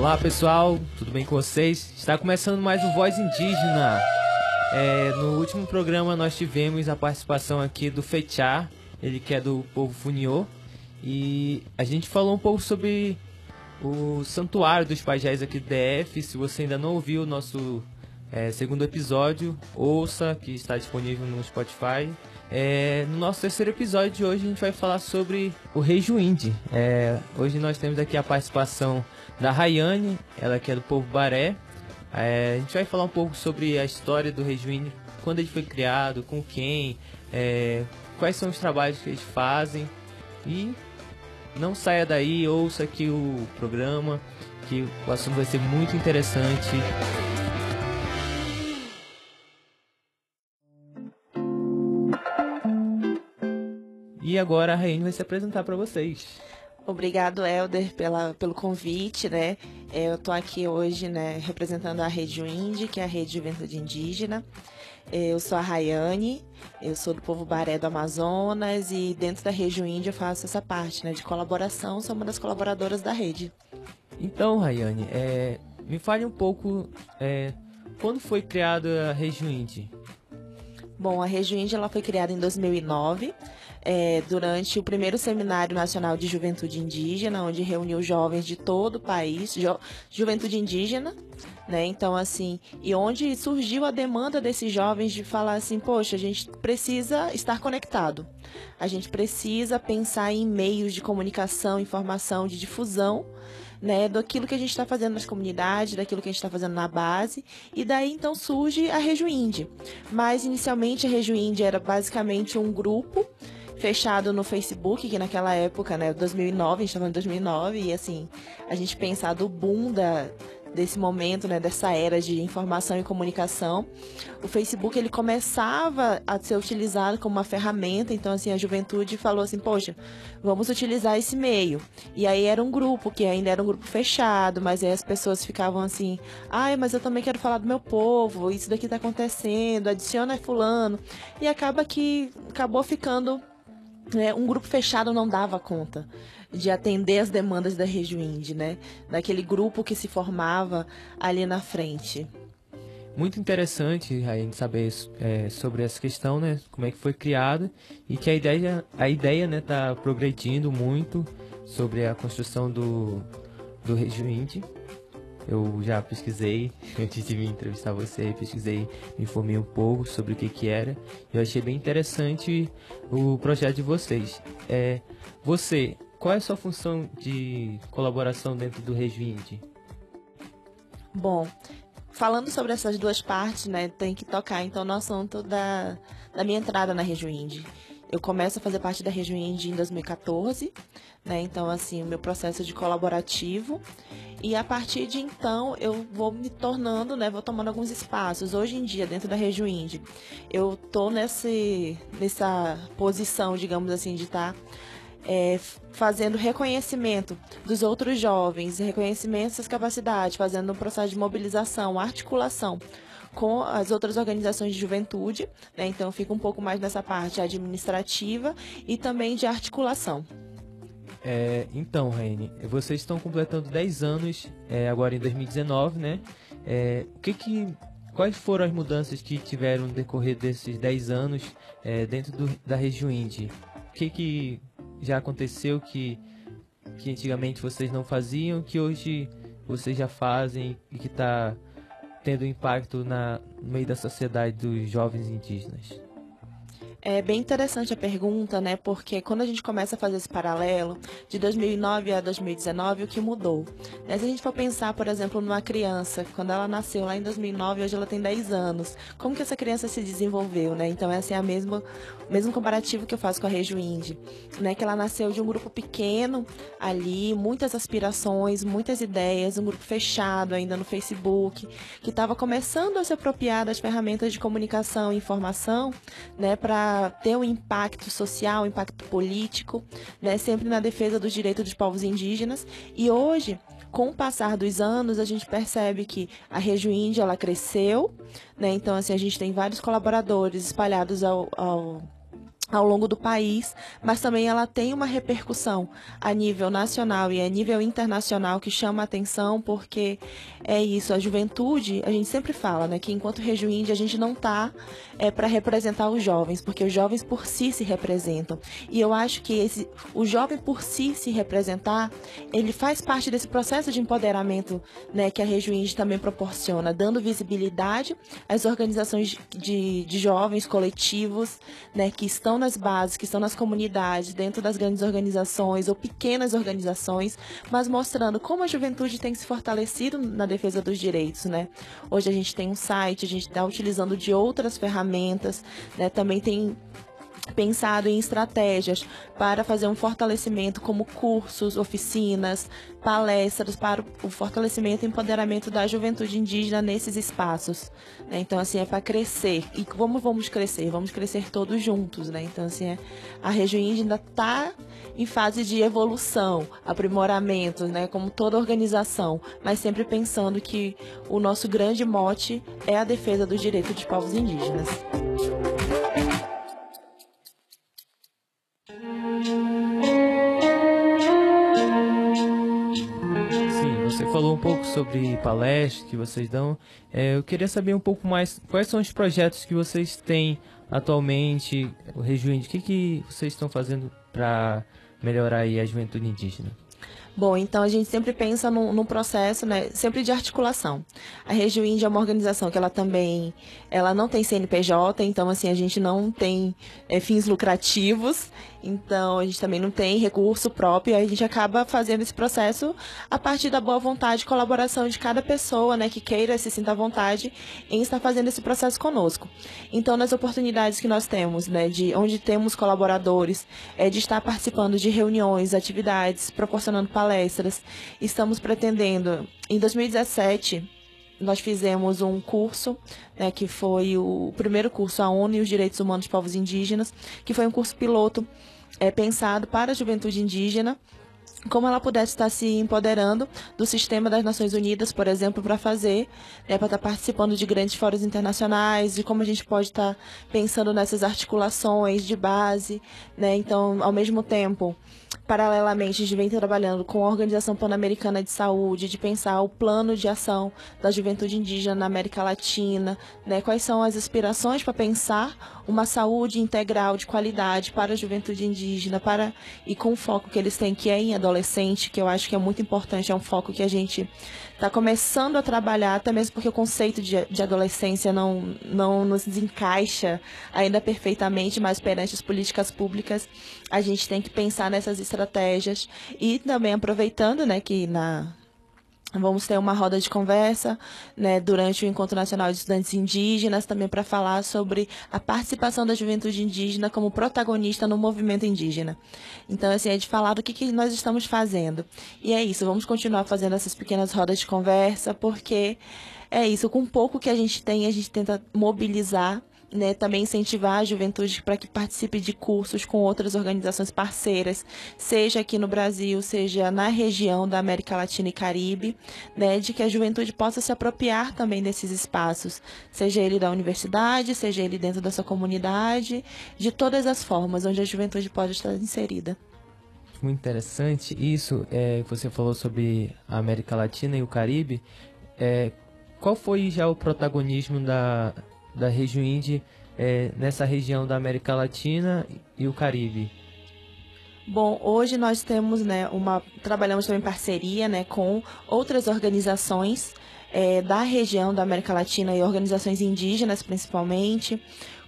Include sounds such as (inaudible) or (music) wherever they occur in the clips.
Olá pessoal, tudo bem com vocês? Está começando mais o Voz Indígena. É, no último programa nós tivemos a participação aqui do Fechá, ele que é do povo Funiô, e a gente falou um pouco sobre o Santuário dos Pajés aqui do DF. Se você ainda não ouviu o nosso é, segundo episódio, ouça, que está disponível no Spotify. É, no nosso terceiro episódio de hoje a gente vai falar sobre o Rei Juíndi. É, hoje nós temos aqui a participação da Rayane, ela que é do povo Baré. É, a gente vai falar um pouco sobre a história do Rei Juíndi, quando ele foi criado, com quem, é, quais são os trabalhos que eles fazem. E não saia daí, ouça aqui o programa, que o assunto vai ser muito interessante. E agora a Raine vai se apresentar para vocês. Obrigado, Helder, pela, pelo convite, né? É, eu estou aqui hoje, né, representando a Rede Indie, que é a Rede Juventude Indígena. É, eu sou a Rayane, eu sou do povo Baré do Amazonas e dentro da Rede Índia eu faço essa parte, né, de colaboração, sou uma das colaboradoras da rede. Então, Rayane, é, me fale um pouco é, quando foi criada a Rede Índia? Bom, a Índia ela foi criada em 2009 é, durante o primeiro Seminário Nacional de Juventude Indígena, onde reuniu jovens de todo o país, ju juventude indígena, né? Então, assim, e onde surgiu a demanda desses jovens de falar assim, poxa, a gente precisa estar conectado. A gente precisa pensar em meios de comunicação, informação, de difusão, né, daquilo que a gente está fazendo nas comunidades, daquilo que a gente está fazendo na base, e daí então surge a Rejuinde. Mas inicialmente a Rejuinde era basicamente um grupo fechado no Facebook, que naquela época, né, 2009, a gente estava em 2009, e assim, a gente pensar do boom da, desse momento, né, dessa era de informação e comunicação, o Facebook ele começava a ser utilizado como uma ferramenta, então assim a juventude falou assim, poxa, vamos utilizar esse meio. E aí era um grupo que ainda era um grupo fechado, mas aí as pessoas ficavam assim, ai, mas eu também quero falar do meu povo, isso daqui está acontecendo, adiciona fulano, e acaba que acabou ficando é, um grupo fechado não dava conta de atender as demandas da Rejuinde, né? Daquele grupo que se formava ali na frente. Muito interessante a gente saber é, sobre essa questão, né? Como é que foi criada e que a ideia, a ideia, né, tá progredindo muito sobre a construção do do Rejuinde eu já pesquisei, (laughs) antes de vir entrevistar você, pesquisei, me informei um pouco sobre o que que era. Eu achei bem interessante o projeto de vocês. É, você, qual é a sua função de colaboração dentro do Rejuinde? Bom, falando sobre essas duas partes, né, tem que tocar então no assunto da, da minha entrada na Rejuinde. Eu começo a fazer parte da Rejuinde em 2014, né, então assim, o meu processo de colaborativo e a partir de então eu vou me tornando, né, vou tomando alguns espaços. Hoje em dia, dentro da Região Indie, eu tô nesse, nessa posição, digamos assim, de estar tá, é, fazendo reconhecimento dos outros jovens, reconhecimento dessas capacidades, fazendo um processo de mobilização, articulação com as outras organizações de juventude, né? então fica um pouco mais nessa parte administrativa e também de articulação. É, então, Raine, vocês estão completando 10 anos é, agora em 2019, né? É, o que que, quais foram as mudanças que tiveram no decorrer desses 10 anos é, dentro do, da região Indie? O que que já aconteceu que, que antigamente vocês não faziam, que hoje vocês já fazem e que está tendo impacto na, no meio da sociedade dos jovens indígenas? É bem interessante a pergunta, né? Porque quando a gente começa a fazer esse paralelo de 2009 a 2019, o que mudou? Né? Se a gente for pensar, por exemplo, numa criança, quando ela nasceu lá em 2009, hoje ela tem 10 anos, como que essa criança se desenvolveu, né? Então, essa é a mesma, mesmo comparativo que eu faço com a Rejo Indy, né? Que ela nasceu de um grupo pequeno ali, muitas aspirações, muitas ideias, um grupo fechado ainda no Facebook, que estava começando a se apropriar das ferramentas de comunicação e informação, né? Para ter um impacto social, um impacto político, né, sempre na defesa dos direitos dos povos indígenas. E hoje, com o passar dos anos, a gente percebe que a região índia ela cresceu, né? Então assim a gente tem vários colaboradores espalhados ao, ao ao longo do país, mas também ela tem uma repercussão a nível nacional e a nível internacional que chama a atenção, porque é isso, a juventude, a gente sempre fala, né, que enquanto Rejuíndia a gente não tá é, para representar os jovens, porque os jovens por si se representam. E eu acho que esse, o jovem por si se representar, ele faz parte desse processo de empoderamento, né, que a Rejuíndia também proporciona, dando visibilidade às organizações de, de jovens coletivos, né, que estão nas bases, que estão nas comunidades, dentro das grandes organizações ou pequenas organizações, mas mostrando como a juventude tem se fortalecido na defesa dos direitos, né? Hoje a gente tem um site, a gente está utilizando de outras ferramentas, né? Também tem pensado em estratégias para fazer um fortalecimento como cursos, oficinas, palestras para o fortalecimento e empoderamento da juventude indígena nesses espaços. Né? Então, assim, é para crescer. E como vamos crescer? Vamos crescer todos juntos, né? Então, assim, é, a região indígena está em fase de evolução, aprimoramento, né? Como toda organização, mas sempre pensando que o nosso grande mote é a defesa dos direitos dos povos indígenas. Falou um pouco sobre palestras que vocês dão. É, eu queria saber um pouco mais quais são os projetos que vocês têm atualmente, o Rejuíndio. O que, que vocês estão fazendo para melhorar a juventude indígena? Bom, então a gente sempre pensa num, num processo, né, sempre de articulação. A Região Índia é uma organização que ela também, ela não tem CNPJ, então assim a gente não tem é, fins lucrativos, então a gente também não tem recurso próprio, a gente acaba fazendo esse processo a partir da boa vontade e colaboração de cada pessoa, né, que queira se sinta à vontade em estar fazendo esse processo conosco. Então nas oportunidades que nós temos, né, de onde temos colaboradores, é de estar participando de reuniões, atividades, proporcionando palestras. Estamos pretendendo, em 2017, nós fizemos um curso, né, que foi o primeiro curso, a ONU e os Direitos Humanos dos Povos Indígenas, que foi um curso piloto é, pensado para a juventude indígena, como ela pudesse estar se empoderando do sistema das Nações Unidas, por exemplo, para fazer, né, para estar participando de grandes fóruns internacionais, e como a gente pode estar pensando nessas articulações de base, né, então, ao mesmo tempo, Paralelamente, a gente vem trabalhando com a Organização Pan-Americana de Saúde, de pensar o plano de ação da juventude indígena na América Latina, né? quais são as aspirações para pensar uma saúde integral de qualidade para a juventude indígena, para e com o foco que eles têm, que é em adolescente, que eu acho que é muito importante, é um foco que a gente está começando a trabalhar, até mesmo porque o conceito de, de adolescência não, não nos encaixa ainda perfeitamente, mas perante as políticas públicas, a gente tem que pensar nessas estratégias e também aproveitando né, que na, Vamos ter uma roda de conversa né, durante o Encontro Nacional de Estudantes Indígenas, também para falar sobre a participação da juventude indígena como protagonista no movimento indígena. Então, assim, é de falar do que, que nós estamos fazendo. E é isso, vamos continuar fazendo essas pequenas rodas de conversa, porque é isso, com pouco que a gente tem, a gente tenta mobilizar né, também incentivar a juventude para que participe de cursos com outras organizações parceiras, seja aqui no Brasil, seja na região da América Latina e Caribe, né, de que a juventude possa se apropriar também desses espaços, seja ele da universidade, seja ele dentro da sua comunidade, de todas as formas onde a juventude pode estar inserida. Muito interessante isso. É, você falou sobre a América Latina e o Caribe. É, qual foi já o protagonismo da, da região Indy é, nessa região da América Latina e o Caribe? Bom, hoje nós temos, né, uma trabalhamos também em parceria, né, com outras organizações é, da região da América Latina e organizações indígenas, principalmente,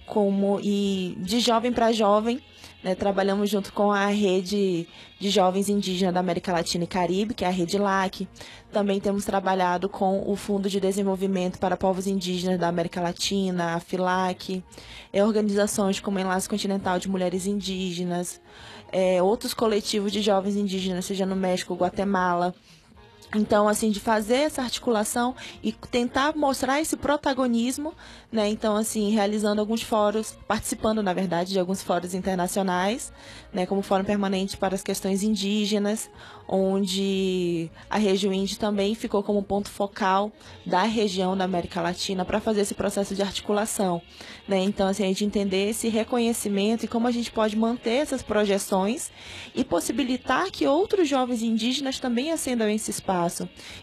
como e de jovem para jovem, né, trabalhamos junto com a rede de jovens indígenas da América Latina e Caribe, que é a Rede LAC. Também temos trabalhado com o Fundo de Desenvolvimento para Povos Indígenas da América Latina, a FILAC, é, organizações como Enlace Continental de Mulheres Indígenas, é, outros coletivos de jovens indígenas, seja no México, Guatemala. Então, assim, de fazer essa articulação e tentar mostrar esse protagonismo, né? Então, assim, realizando alguns fóruns, participando, na verdade, de alguns fóruns internacionais, né? Como Fórum Permanente para as Questões Indígenas, onde a região índia também ficou como ponto focal da região da América Latina para fazer esse processo de articulação, né? Então, assim, a gente entender esse reconhecimento e como a gente pode manter essas projeções e possibilitar que outros jovens indígenas também acendam esse espaço.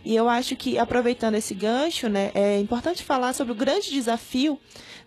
E eu acho que, aproveitando esse gancho, né, é importante falar sobre o grande desafio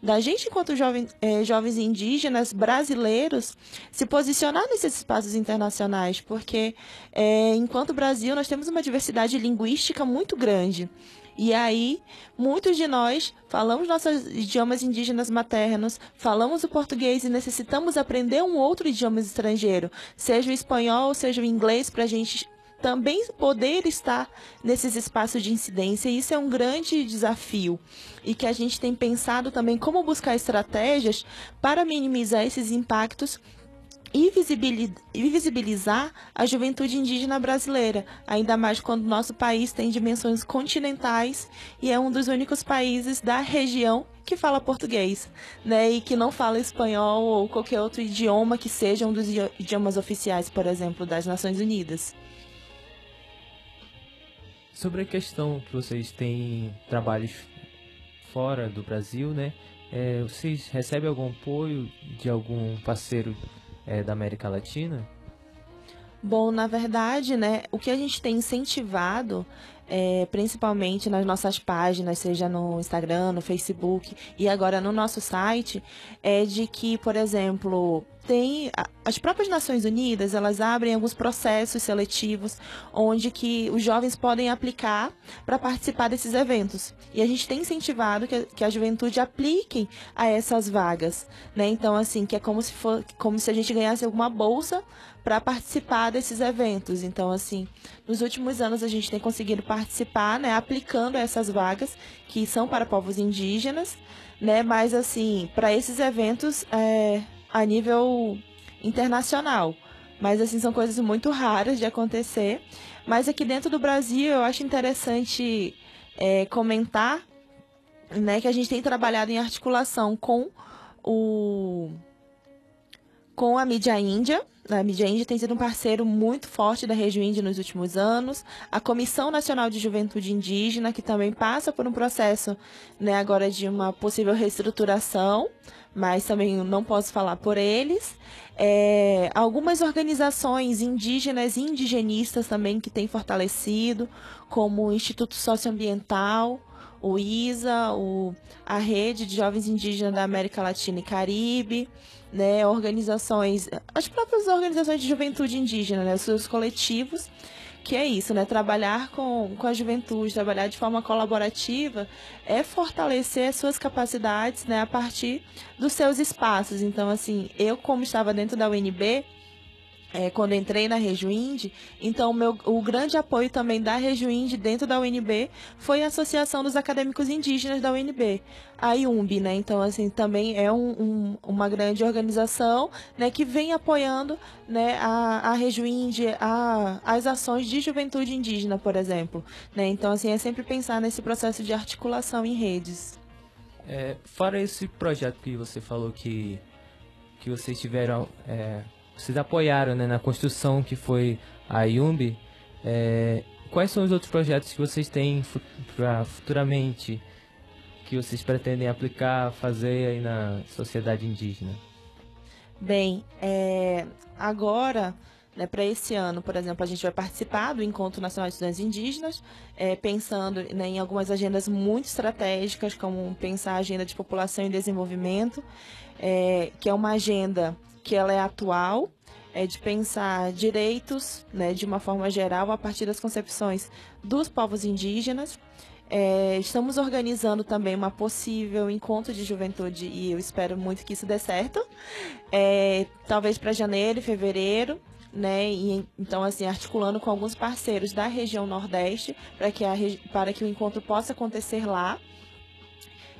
da gente, enquanto jovem, é, jovens indígenas brasileiros, se posicionar nesses espaços internacionais, porque é, enquanto Brasil nós temos uma diversidade linguística muito grande. E aí, muitos de nós falamos nossos idiomas indígenas maternos, falamos o português e necessitamos aprender um outro idioma estrangeiro, seja o espanhol, seja o inglês, para a gente também poder estar nesses espaços de incidência. E isso é um grande desafio e que a gente tem pensado também como buscar estratégias para minimizar esses impactos e visibilizar a juventude indígena brasileira, ainda mais quando nosso país tem dimensões continentais e é um dos únicos países da região que fala português, né, e que não fala espanhol ou qualquer outro idioma que seja um dos idiomas oficiais, por exemplo, das Nações Unidas. Sobre a questão que vocês têm trabalhos fora do Brasil, né? É, vocês recebem algum apoio de algum parceiro é, da América Latina? Bom, na verdade, né, o que a gente tem incentivado, é, principalmente nas nossas páginas, seja no Instagram, no Facebook e agora no nosso site, é de que, por exemplo, tem as próprias Nações Unidas, elas abrem alguns processos seletivos onde que os jovens podem aplicar para participar desses eventos. E a gente tem incentivado que, que a juventude apliquem a essas vagas, né? Então assim, que é como se for, como se a gente ganhasse alguma bolsa para participar desses eventos. Então assim, nos últimos anos a gente tem conseguido participar, né, aplicando essas vagas que são para povos indígenas, né? Mas assim, para esses eventos é, a nível internacional. Mas assim são coisas muito raras de acontecer. Mas aqui dentro do Brasil eu acho interessante é, comentar né, que a gente tem trabalhado em articulação com o com a mídia índia. A mídia índia tem sido um parceiro muito forte da região índia nos últimos anos. A Comissão Nacional de Juventude Indígena, que também passa por um processo né, agora de uma possível reestruturação mas também não posso falar por eles. É, algumas organizações indígenas e indigenistas também que têm fortalecido, como o Instituto Socioambiental, o ISA, o, a Rede de Jovens Indígenas da América Latina e Caribe, né, organizações, as próprias organizações de juventude indígena, né, os seus coletivos, que é isso, né? Trabalhar com, com a juventude, trabalhar de forma colaborativa é fortalecer as suas capacidades, né? A partir dos seus espaços. Então, assim, eu como estava dentro da UNB, é, quando entrei na Rejuind, então o, meu, o grande apoio também da Rejuind dentro da UNB foi a Associação dos Acadêmicos Indígenas da UNB, a IUMB, né? Então, assim, também é um, um, uma grande organização né, que vem apoiando né, a, a Rejuind, a, as ações de juventude indígena, por exemplo. Né? Então, assim, é sempre pensar nesse processo de articulação em redes. É, fora esse projeto que você falou que, que vocês tiveram... É vocês apoiaram né, na construção que foi a Yumbi. É, quais são os outros projetos que vocês têm para futuramente que vocês pretendem aplicar, fazer aí na sociedade indígena? Bem, é, agora, né, para esse ano, por exemplo, a gente vai participar do Encontro Nacional de Estudantes Indígenas, é, pensando né, em algumas agendas muito estratégicas, como pensar a agenda de população e desenvolvimento, é, que é uma agenda que ela é atual, é de pensar direitos, né, de uma forma geral, a partir das concepções dos povos indígenas. É, estamos organizando também uma possível encontro de juventude e eu espero muito que isso dê certo. É, talvez para janeiro e fevereiro, né? E, então, assim, articulando com alguns parceiros da região Nordeste para que, a, para que o encontro possa acontecer lá.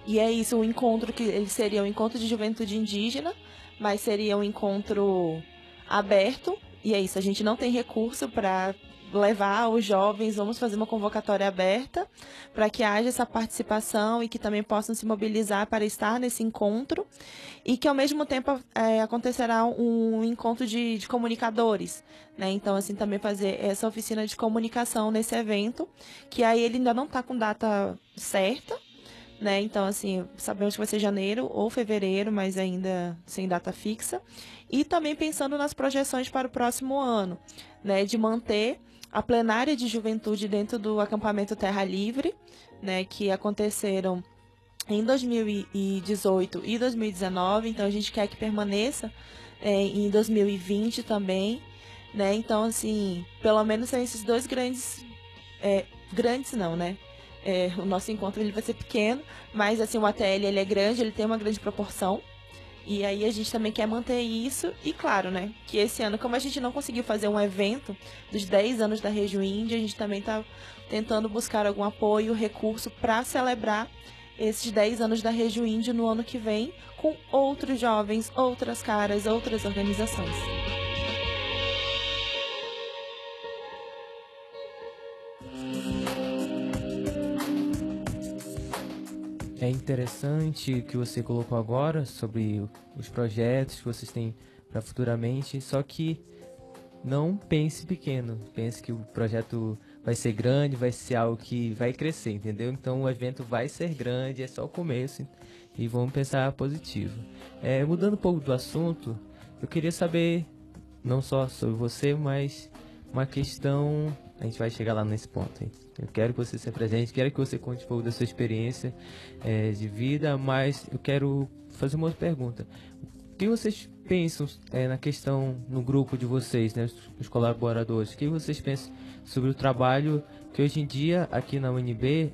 E é isso, o encontro que ele seria um encontro de juventude indígena, mas seria um encontro aberto. E é isso, a gente não tem recurso para levar os jovens, vamos fazer uma convocatória aberta para que haja essa participação e que também possam se mobilizar para estar nesse encontro e que ao mesmo tempo é, acontecerá um encontro de, de comunicadores, né? Então assim também fazer essa oficina de comunicação nesse evento, que aí ele ainda não está com data certa, né? Então, assim, sabemos que vai ser janeiro ou fevereiro, mas ainda sem data fixa. E também pensando nas projeções para o próximo ano, né? De manter a plenária de juventude dentro do acampamento Terra Livre, né? Que aconteceram em 2018 e 2019. Então, a gente quer que permaneça é, em 2020 também, né? Então, assim, pelo menos são esses dois grandes... É, grandes não, né? É, o nosso encontro ele vai ser pequeno, mas assim o ATL ele é grande, ele tem uma grande proporção. E aí a gente também quer manter isso e claro, né, que esse ano, como a gente não conseguiu fazer um evento dos 10 anos da Região Índia, a gente também está tentando buscar algum apoio, recurso para celebrar esses 10 anos da Região Índia no ano que vem com outros jovens, outras caras, outras organizações. É interessante o que você colocou agora sobre os projetos que vocês têm para futuramente, só que não pense pequeno, pense que o projeto vai ser grande, vai ser algo que vai crescer, entendeu? Então o evento vai ser grande, é só o começo e vamos pensar positivo. É, mudando um pouco do assunto, eu queria saber não só sobre você, mas uma questão a gente vai chegar lá nesse ponto. Eu quero que você se apresente, quero que você conte um pouco da sua experiência é, de vida, mas eu quero fazer uma outra pergunta. O que vocês pensam é, na questão no grupo de vocês, né, os colaboradores? O que vocês pensam sobre o trabalho que hoje em dia aqui na UNB,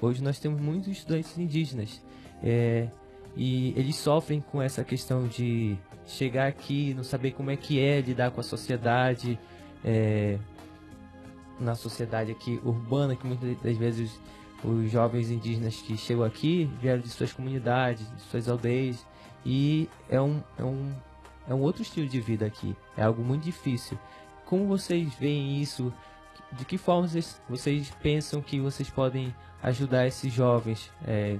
hoje nós temos muitos estudantes indígenas é, e eles sofrem com essa questão de chegar aqui, não saber como é que é lidar com a sociedade, é, na sociedade aqui urbana, que muitas das vezes os jovens indígenas que chegam aqui vieram de suas comunidades, de suas aldeias, e é um, é um, é um outro estilo de vida aqui, é algo muito difícil. Como vocês veem isso? De que forma vocês, vocês pensam que vocês podem ajudar esses jovens? É,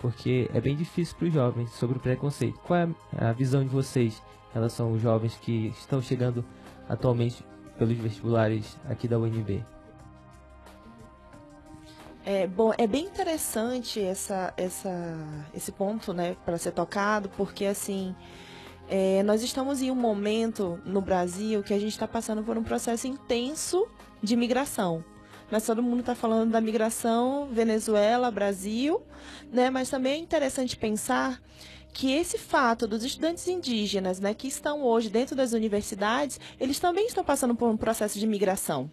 porque é bem difícil para os jovens sobre o preconceito. Qual é a visão de vocês em relação aos jovens que estão chegando atualmente pelos vestibulares aqui da UNB? É, bom, é bem interessante essa, essa, esse ponto, né, para ser tocado, porque assim, é, nós estamos em um momento no Brasil que a gente está passando por um processo intenso de migração. Mas todo mundo está falando da migração Venezuela, Brasil, né? Mas também é interessante pensar que esse fato dos estudantes indígenas, né, que estão hoje dentro das universidades, eles também estão passando por um processo de migração.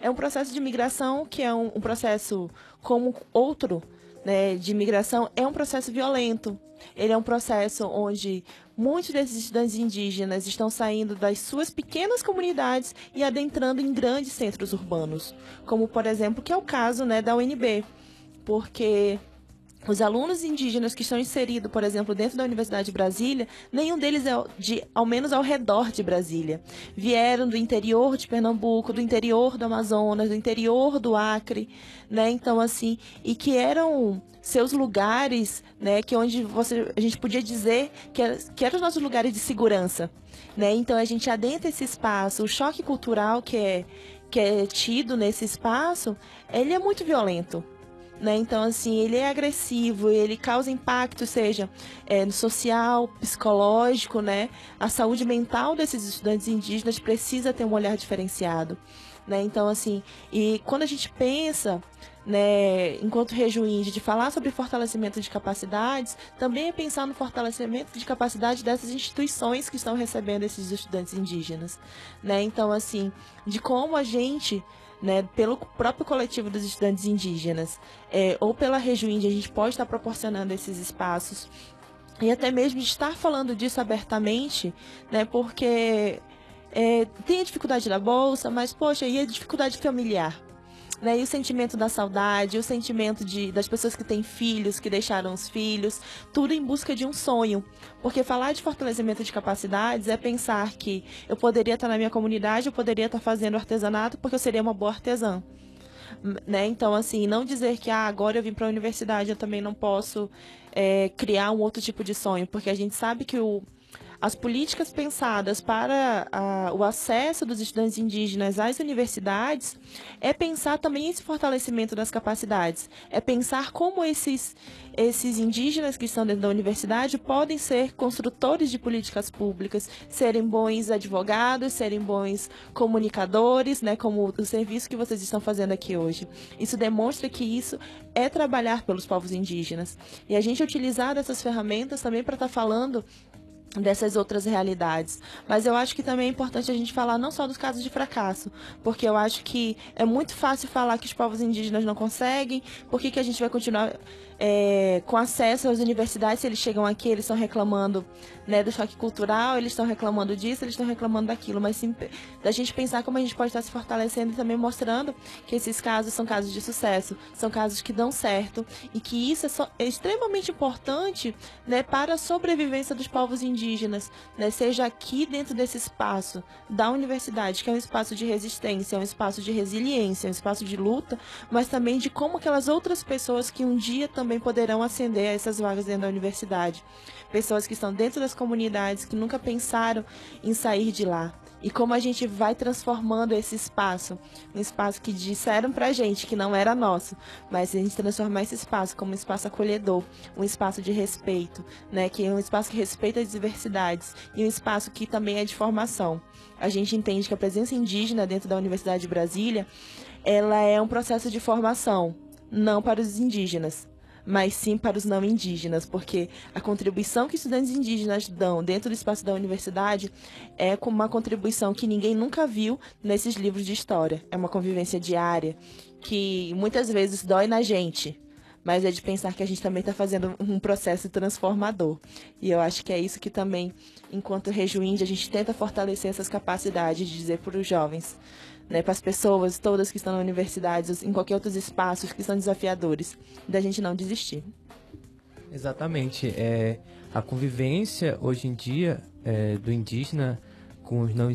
É um processo de migração que é um, um processo como outro, né, de migração, é um processo violento. Ele é um processo onde muitos desses estudantes indígenas estão saindo das suas pequenas comunidades e adentrando em grandes centros urbanos, como por exemplo, que é o caso, né, da UNB, porque os alunos indígenas que estão inseridos, por exemplo, dentro da Universidade de Brasília, nenhum deles é de, ao menos ao redor de Brasília. Vieram do interior de Pernambuco, do interior do Amazonas, do interior do Acre, né? Então, assim, e que eram seus lugares, né? Que onde você, a gente podia dizer que, que eram os nossos lugares de segurança, né? Então, a gente adentra esse espaço, o choque cultural que é, que é tido nesse espaço, ele é muito violento, né? Então, assim, ele é agressivo, ele causa impacto, seja é, no social, psicológico, né? A saúde mental desses estudantes indígenas precisa ter um olhar diferenciado. Né? Então, assim, e quando a gente pensa, né, enquanto rejuínde, de falar sobre fortalecimento de capacidades, também é pensar no fortalecimento de capacidade dessas instituições que estão recebendo esses estudantes indígenas. Né? Então, assim, de como a gente né, pelo próprio coletivo dos estudantes indígenas é, ou pela índia, a gente pode estar proporcionando esses espaços e até mesmo estar falando disso abertamente, né, porque é, tem a dificuldade da bolsa, mas, poxa, e a dificuldade familiar? Né? E o sentimento da saudade, o sentimento de, das pessoas que têm filhos, que deixaram os filhos, tudo em busca de um sonho. Porque falar de fortalecimento de capacidades é pensar que eu poderia estar na minha comunidade, eu poderia estar fazendo artesanato porque eu seria uma boa artesã. Né? Então, assim, não dizer que ah, agora eu vim para a universidade, eu também não posso é, criar um outro tipo de sonho, porque a gente sabe que o, as políticas pensadas para a, o acesso dos estudantes indígenas às universidades é pensar também esse fortalecimento das capacidades, é pensar como esses, esses indígenas que estão dentro da universidade podem ser construtores de políticas públicas, serem bons advogados, serem bons comunicadores, né, como o serviço que vocês estão fazendo aqui hoje. Isso demonstra que isso é trabalhar pelos povos indígenas. E a gente utilizar essas ferramentas também para estar tá falando dessas outras realidades. Mas eu acho que também é importante a gente falar não só dos casos de fracasso, porque eu acho que é muito fácil falar que os povos indígenas não conseguem, por que, que a gente vai continuar é, com acesso às universidades, se eles chegam aqui, eles estão reclamando né, do choque cultural, eles estão reclamando disso, eles estão reclamando daquilo, mas sim da gente pensar como a gente pode estar se fortalecendo e também mostrando que esses casos são casos de sucesso, são casos que dão certo e que isso é, so, é extremamente importante né, para a sobrevivência dos povos indígenas, né, seja aqui dentro desse espaço da universidade, que é um espaço de resistência, é um espaço de resiliência, é um espaço de luta, mas também de como aquelas outras pessoas que um dia também também poderão ascender a essas vagas dentro da universidade. Pessoas que estão dentro das comunidades, que nunca pensaram em sair de lá. E como a gente vai transformando esse espaço, um espaço que disseram pra gente que não era nosso, mas a gente transformar esse espaço como um espaço acolhedor, um espaço de respeito, né, que é um espaço que respeita as diversidades e um espaço que também é de formação. A gente entende que a presença indígena dentro da Universidade de Brasília, ela é um processo de formação, não para os indígenas, mas sim para os não indígenas, porque a contribuição que estudantes indígenas dão dentro do espaço da universidade é como uma contribuição que ninguém nunca viu nesses livros de história. É uma convivência diária que muitas vezes dói na gente, mas é de pensar que a gente também está fazendo um processo transformador. E eu acho que é isso que também, enquanto Rejuíndia, a gente tenta fortalecer essas capacidades de dizer para os jovens né, para as pessoas todas que estão na universidade, em qualquer outros espaços que são desafiadores, da gente não desistir. Exatamente. É, a convivência hoje em dia é, do indígena com os não,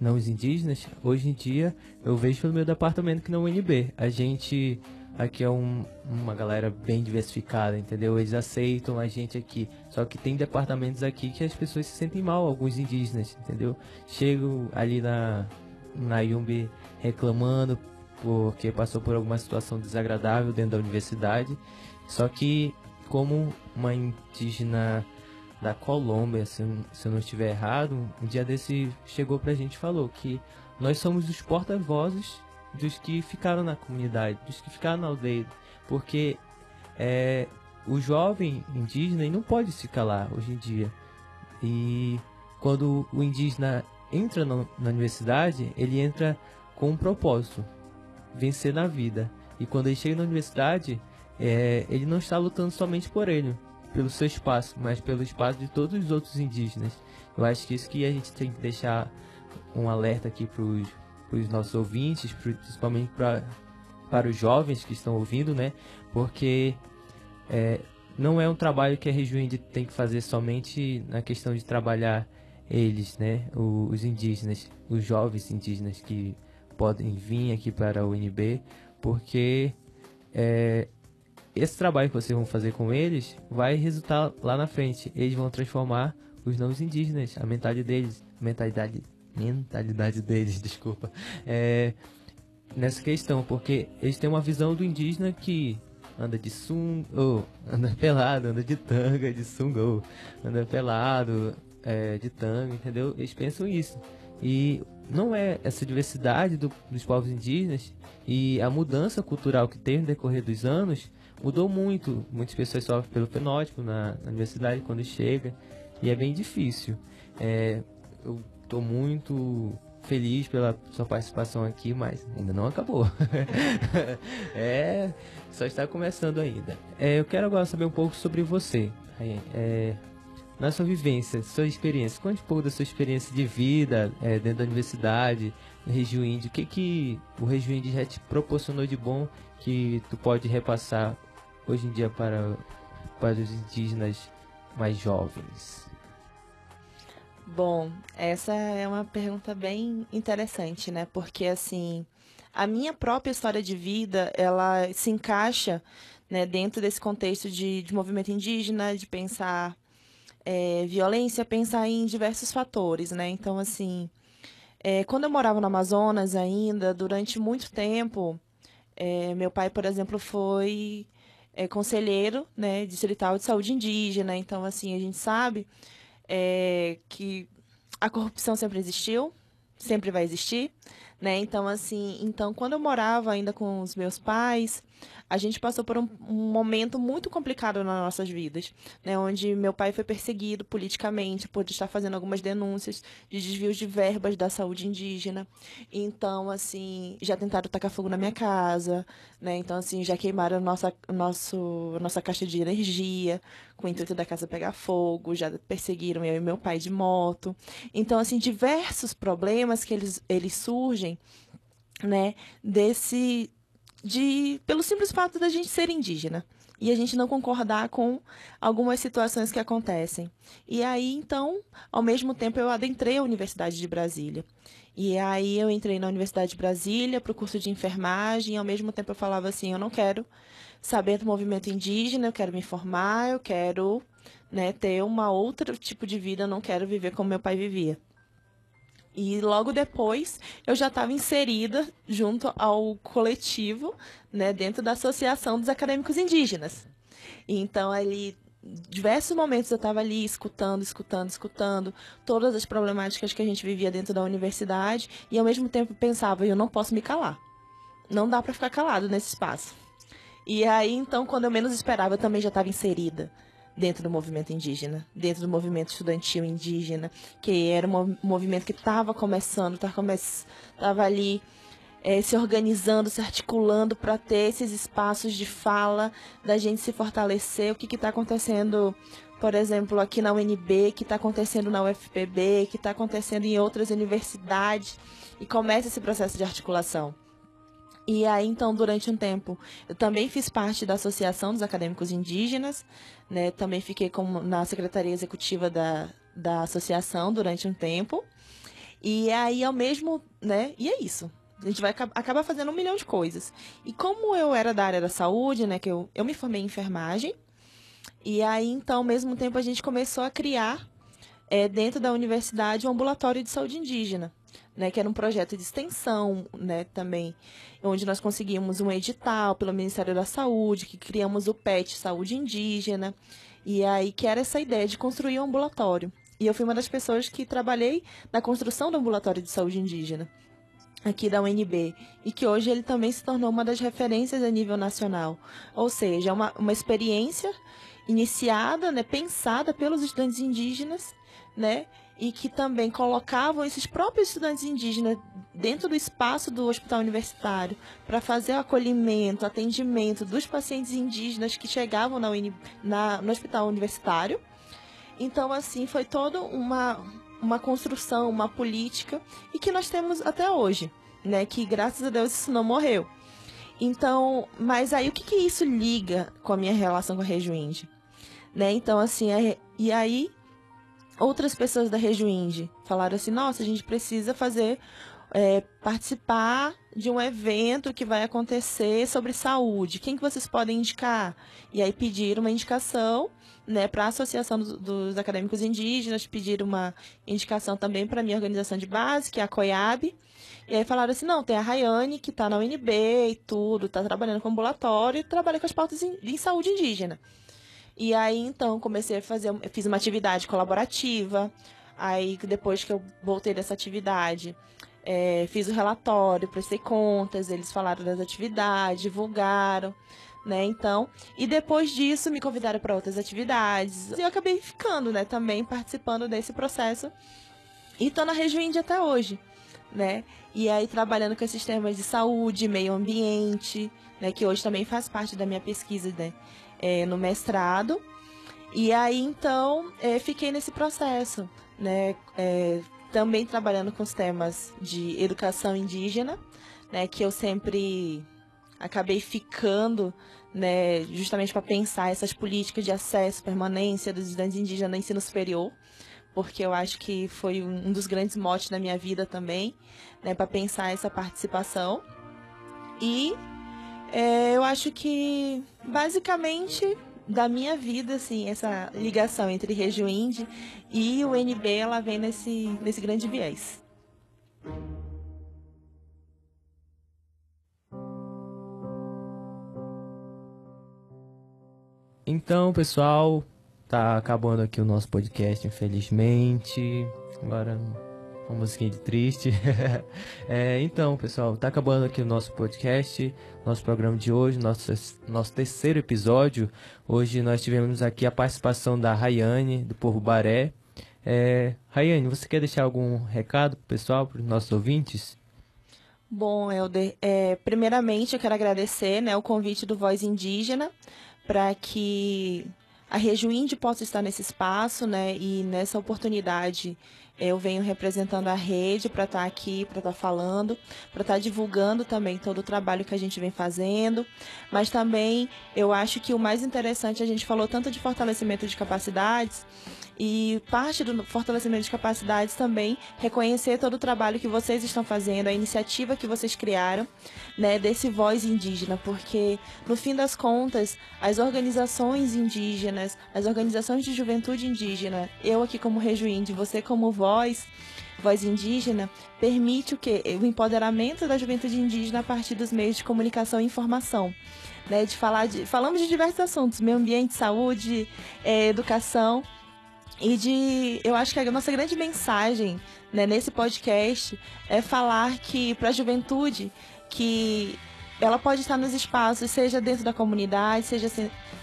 não indígenas, hoje em dia eu vejo pelo meu departamento que é UNB. A gente aqui é um, uma galera bem diversificada, entendeu? Eles aceitam a gente aqui. Só que tem departamentos aqui que as pessoas se sentem mal, alguns indígenas, entendeu? Chego ali na, na Yumbi reclamando porque passou por alguma situação desagradável dentro da universidade. Só que, como uma indígena da Colômbia, se, se eu não estiver errado, um dia desse chegou pra gente e falou que nós somos os porta-vozes dos que ficaram na comunidade, dos que ficaram na aldeia, porque é, o jovem indígena não pode se calar hoje em dia. E quando o indígena entra no, na universidade, ele entra com um propósito: vencer na vida. E quando ele chega na universidade, é, ele não está lutando somente por ele, pelo seu espaço, mas pelo espaço de todos os outros indígenas. Eu acho que isso que a gente tem que deixar um alerta aqui para os nossos ouvintes, principalmente pra, para os jovens que estão ouvindo, né? Porque é, não é um trabalho que a Rejuinde tem que fazer somente na questão de trabalhar eles, né, os indígenas, os jovens indígenas que podem vir aqui para o UNB, porque é, esse trabalho que vocês vão fazer com eles vai resultar lá na frente. Eles vão transformar os não indígenas, a mentalidade deles, mentalidade, mentalidade deles, (laughs) desculpa, é, nessa questão, porque eles têm uma visão do indígena que anda de sunga, (laughs) oh, anda pelado, anda de tanga, de sunga, oh, anda pelado, é, de tango, entendeu? Eles pensam isso. E não é essa diversidade do, dos povos indígenas e a mudança cultural que teve no decorrer dos anos mudou muito. Muitas pessoas sofrem pelo fenótipo na, na universidade quando chega e é bem difícil. É, eu estou muito feliz pela sua participação aqui, mas ainda não acabou. (laughs) é, só está começando ainda. É, eu quero agora saber um pouco sobre você. É, na sua vivência, sua experiência, conte um pouco da sua experiência de vida é, dentro da universidade, no Regio Índio. O que, que o Regio Índio já te proporcionou de bom que tu pode repassar hoje em dia para, para os indígenas mais jovens? Bom, essa é uma pergunta bem interessante, né? Porque assim, a minha própria história de vida, ela se encaixa né, dentro desse contexto de, de movimento indígena, de pensar é, violência, pensar em diversos fatores, né? Então, assim, é, quando eu morava no Amazonas ainda, durante muito tempo, é, meu pai, por exemplo, foi é, conselheiro né, distrital de saúde indígena. Então, assim, a gente sabe é, que a corrupção sempre existiu, sempre vai existir, né? Então, assim, então quando eu morava ainda com os meus pais, a gente passou por um, um, momento muito complicado nas nossas vidas, né? Onde meu pai foi perseguido politicamente por estar fazendo algumas denúncias de desvios de verbas da saúde indígena. Então, assim, já tentaram tacar fogo na minha casa, né? Então, assim, já queimaram nossa, nosso, nossa caixa de energia com o intuito da casa pegar fogo, já perseguiram eu e meu pai de moto. Então, assim, diversos problemas que eles, eles surgem, né, desse de pelo simples fato da gente ser indígena e a gente não concordar com algumas situações que acontecem. E aí, então, ao mesmo tempo, eu adentrei a Universidade de Brasília. E aí eu entrei na Universidade de Brasília para o curso de enfermagem, e ao mesmo tempo eu falava assim, eu não quero saber do movimento indígena, eu quero me formar, eu quero né, ter uma outro tipo de vida, eu não quero viver como meu pai vivia. E logo depois eu já estava inserida junto ao coletivo, né, dentro da Associação dos Acadêmicos Indígenas. Então ali diversos momentos eu estava ali escutando, escutando, escutando todas as problemáticas que a gente vivia dentro da universidade e ao mesmo tempo pensava, eu não posso me calar. Não dá para ficar calado nesse espaço. E aí então, quando eu menos esperava, eu também já estava inserida dentro do movimento indígena, dentro do movimento estudantil indígena, que era um movimento que estava começando, estava come ali é, se organizando, se articulando para ter esses espaços de fala, da gente se fortalecer. O que está acontecendo, por exemplo, aqui na UNB, que está acontecendo na UFPB, que está acontecendo em outras universidades, e começa esse processo de articulação. E aí, então, durante um tempo, eu também fiz parte da Associação dos Acadêmicos Indígenas, né? Também fiquei como na Secretaria Executiva da, da associação durante um tempo. E aí, ao mesmo, né? E é isso. A gente vai acabar fazendo um milhão de coisas. E como eu era da área da saúde, né? Que eu, eu me formei em enfermagem. E aí, então, ao mesmo tempo, a gente começou a criar, é, dentro da universidade, um ambulatório de saúde indígena né, que era um projeto de extensão, né, também, onde nós conseguimos um edital pelo Ministério da Saúde, que criamos o PET Saúde Indígena, e aí que era essa ideia de construir um ambulatório. E eu fui uma das pessoas que trabalhei na construção do ambulatório de saúde indígena aqui da UNB e que hoje ele também se tornou uma das referências a nível nacional. Ou seja, uma, uma experiência iniciada, né, pensada pelos estudantes indígenas, né, e que também colocavam esses próprios estudantes indígenas dentro do espaço do hospital universitário para fazer o acolhimento, atendimento dos pacientes indígenas que chegavam na, na, no hospital universitário. Então, assim, foi toda uma, uma construção, uma política, e que nós temos até hoje, né? Que graças a Deus isso não morreu. Então, mas aí o que, que isso liga com a minha relação com a Índia? Né? Então, assim, é, e aí outras pessoas da região Indie falaram assim: nossa, a gente precisa fazer. É, participar de um evento que vai acontecer sobre saúde. Quem que vocês podem indicar? E aí pediram uma indicação né, para a Associação dos, dos, Acadêmicos Indígenas, pediram uma indicação também para a minha organização de base, que é a COIAB. E aí falaram assim, não, tem a Rayane, que está na UNB e tudo, está trabalhando com ambulatório e trabalha com as pautas em, em saúde indígena. E aí, então, comecei a fazer, fiz uma atividade colaborativa. Aí, depois que eu voltei dessa atividade, é, fiz o relatório, prestei contas, eles falaram das atividades, divulgaram, né? Então, e depois disso me convidaram para outras atividades. E eu acabei ficando, né, também participando desse processo. E tô na região Índia até hoje, né? E aí trabalhando com esses temas de saúde, meio ambiente, né, que hoje também faz parte da minha pesquisa, né? É, no mestrado. E aí então é, fiquei nesse processo, né? É, também trabalhando com os temas de educação indígena, né? Que eu sempre acabei ficando, né? Justamente para pensar essas políticas de acesso, permanência dos estudantes indígenas no ensino superior, porque eu acho que foi um dos grandes motes da minha vida também, né? Para pensar essa participação. E é, eu acho que basicamente da minha vida, assim, essa ligação entre Região Indie e o NB, ela vem nesse, nesse grande viés. Então, pessoal, tá acabando aqui o nosso podcast, infelizmente. Agora uma musiquinha de triste. (laughs) é, então, pessoal, tá acabando aqui o nosso podcast, nosso programa de hoje, nosso, nosso terceiro episódio. Hoje nós tivemos aqui a participação da Rayane, do Povo Baré. É, Rayane, você quer deixar algum recado pro pessoal, para os nossos ouvintes? Bom, Helder, é, primeiramente eu quero agradecer né, o convite do Voz Indígena para que a Rejuinde possa estar nesse espaço né, e nessa oportunidade eu venho representando a rede para estar tá aqui, para estar tá falando, para estar tá divulgando também todo o trabalho que a gente vem fazendo. Mas também eu acho que o mais interessante, a gente falou tanto de fortalecimento de capacidades, e parte do fortalecimento de capacidades também reconhecer todo o trabalho que vocês estão fazendo, a iniciativa que vocês criaram, né, desse voz indígena, porque no fim das contas, as organizações indígenas, as organizações de juventude indígena, eu aqui como Rejuinde, você como voz, voz indígena, permite o que? O empoderamento da juventude indígena a partir dos meios de comunicação e informação. Né, de falar de, falamos de diversos assuntos, meio ambiente, saúde, é, educação, e de. Eu acho que a nossa grande mensagem né, nesse podcast é falar que para a juventude que ela pode estar nos espaços, seja dentro da comunidade, seja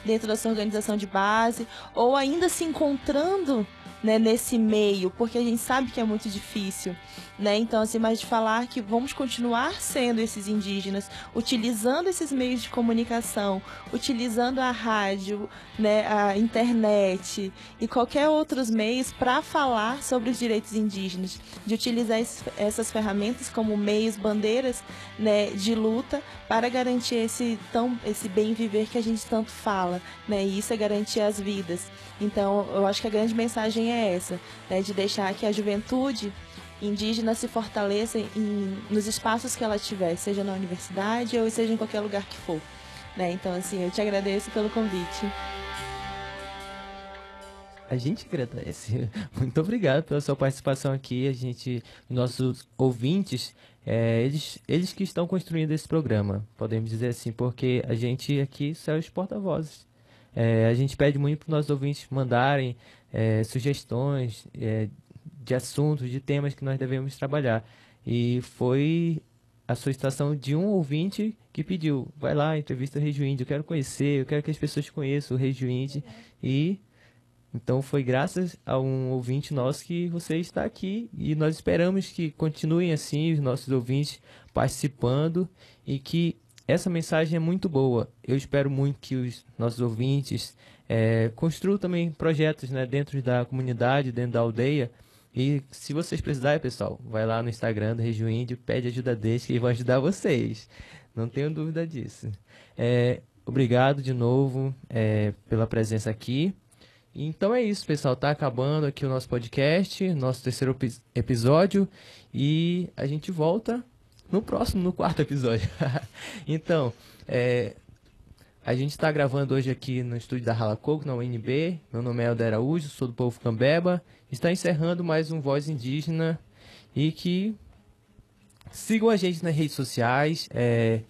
dentro da sua organização de base, ou ainda se encontrando né, nesse meio, porque a gente sabe que é muito difícil. Né? Então, assim, mas de falar que vamos continuar sendo esses indígenas, utilizando esses meios de comunicação, utilizando a rádio, né, a internet e qualquer outros meios para falar sobre os direitos indígenas, de utilizar essas ferramentas como meios, bandeiras né, de luta para garantir esse, tão, esse bem viver que a gente tanto fala, né? E isso é garantir as vidas. Então, eu acho que a grande mensagem é essa, né, de deixar que a juventude indígena se fortaleça em, nos espaços que ela tiver, seja na universidade ou seja em qualquer lugar que for. Né? Então, assim, eu te agradeço pelo convite. A gente agradece. (laughs) Muito obrigado pela sua participação aqui. A gente, nossos ouvintes, é, eles, eles que estão construindo esse programa, podemos dizer assim, porque a gente aqui são os porta-vozes. É, a gente pede muito para os nossos ouvintes mandarem é, sugestões é, de assuntos, de temas que nós devemos trabalhar. E foi a solicitação de um ouvinte que pediu, vai lá, entrevista o Regio Índio, eu quero conhecer, eu quero que as pessoas conheçam o Regio Índio. E então foi graças a um ouvinte nosso que você está aqui e nós esperamos que continuem assim os nossos ouvintes participando e que essa mensagem é muito boa. Eu espero muito que os nossos ouvintes é, construam também projetos né, dentro da comunidade, dentro da aldeia, e se vocês precisarem, pessoal, vai lá no Instagram do Regio Índio, pede ajuda deles que vão ajudar vocês. Não tenho dúvida disso. É, obrigado de novo é, pela presença aqui. Então é isso, pessoal. Tá acabando aqui o nosso podcast, nosso terceiro episódio. E a gente volta no próximo, no quarto episódio. (laughs) então, é, a gente está gravando hoje aqui no estúdio da Rala Coco, na UNB. Meu nome é Helder Araújo, sou do povo Cambeba. Está encerrando mais um Voz Indígena e que sigam a gente nas redes sociais, é,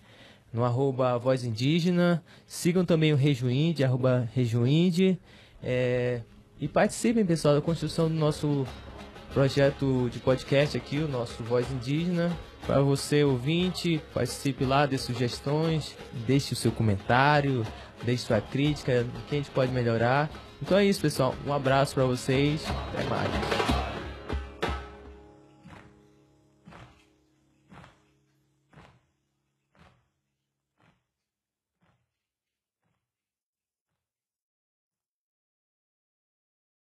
no arroba Voz Indígena. Sigam também o Rejuinde, arroba Rejuinde. É, e participem, pessoal, da construção do nosso projeto de podcast aqui, o nosso Voz Indígena. Para você ouvinte, participe lá, dê sugestões, deixe o seu comentário, deixe sua crítica, o que a gente pode melhorar. Então é isso, pessoal. Um abraço para vocês. Até mais.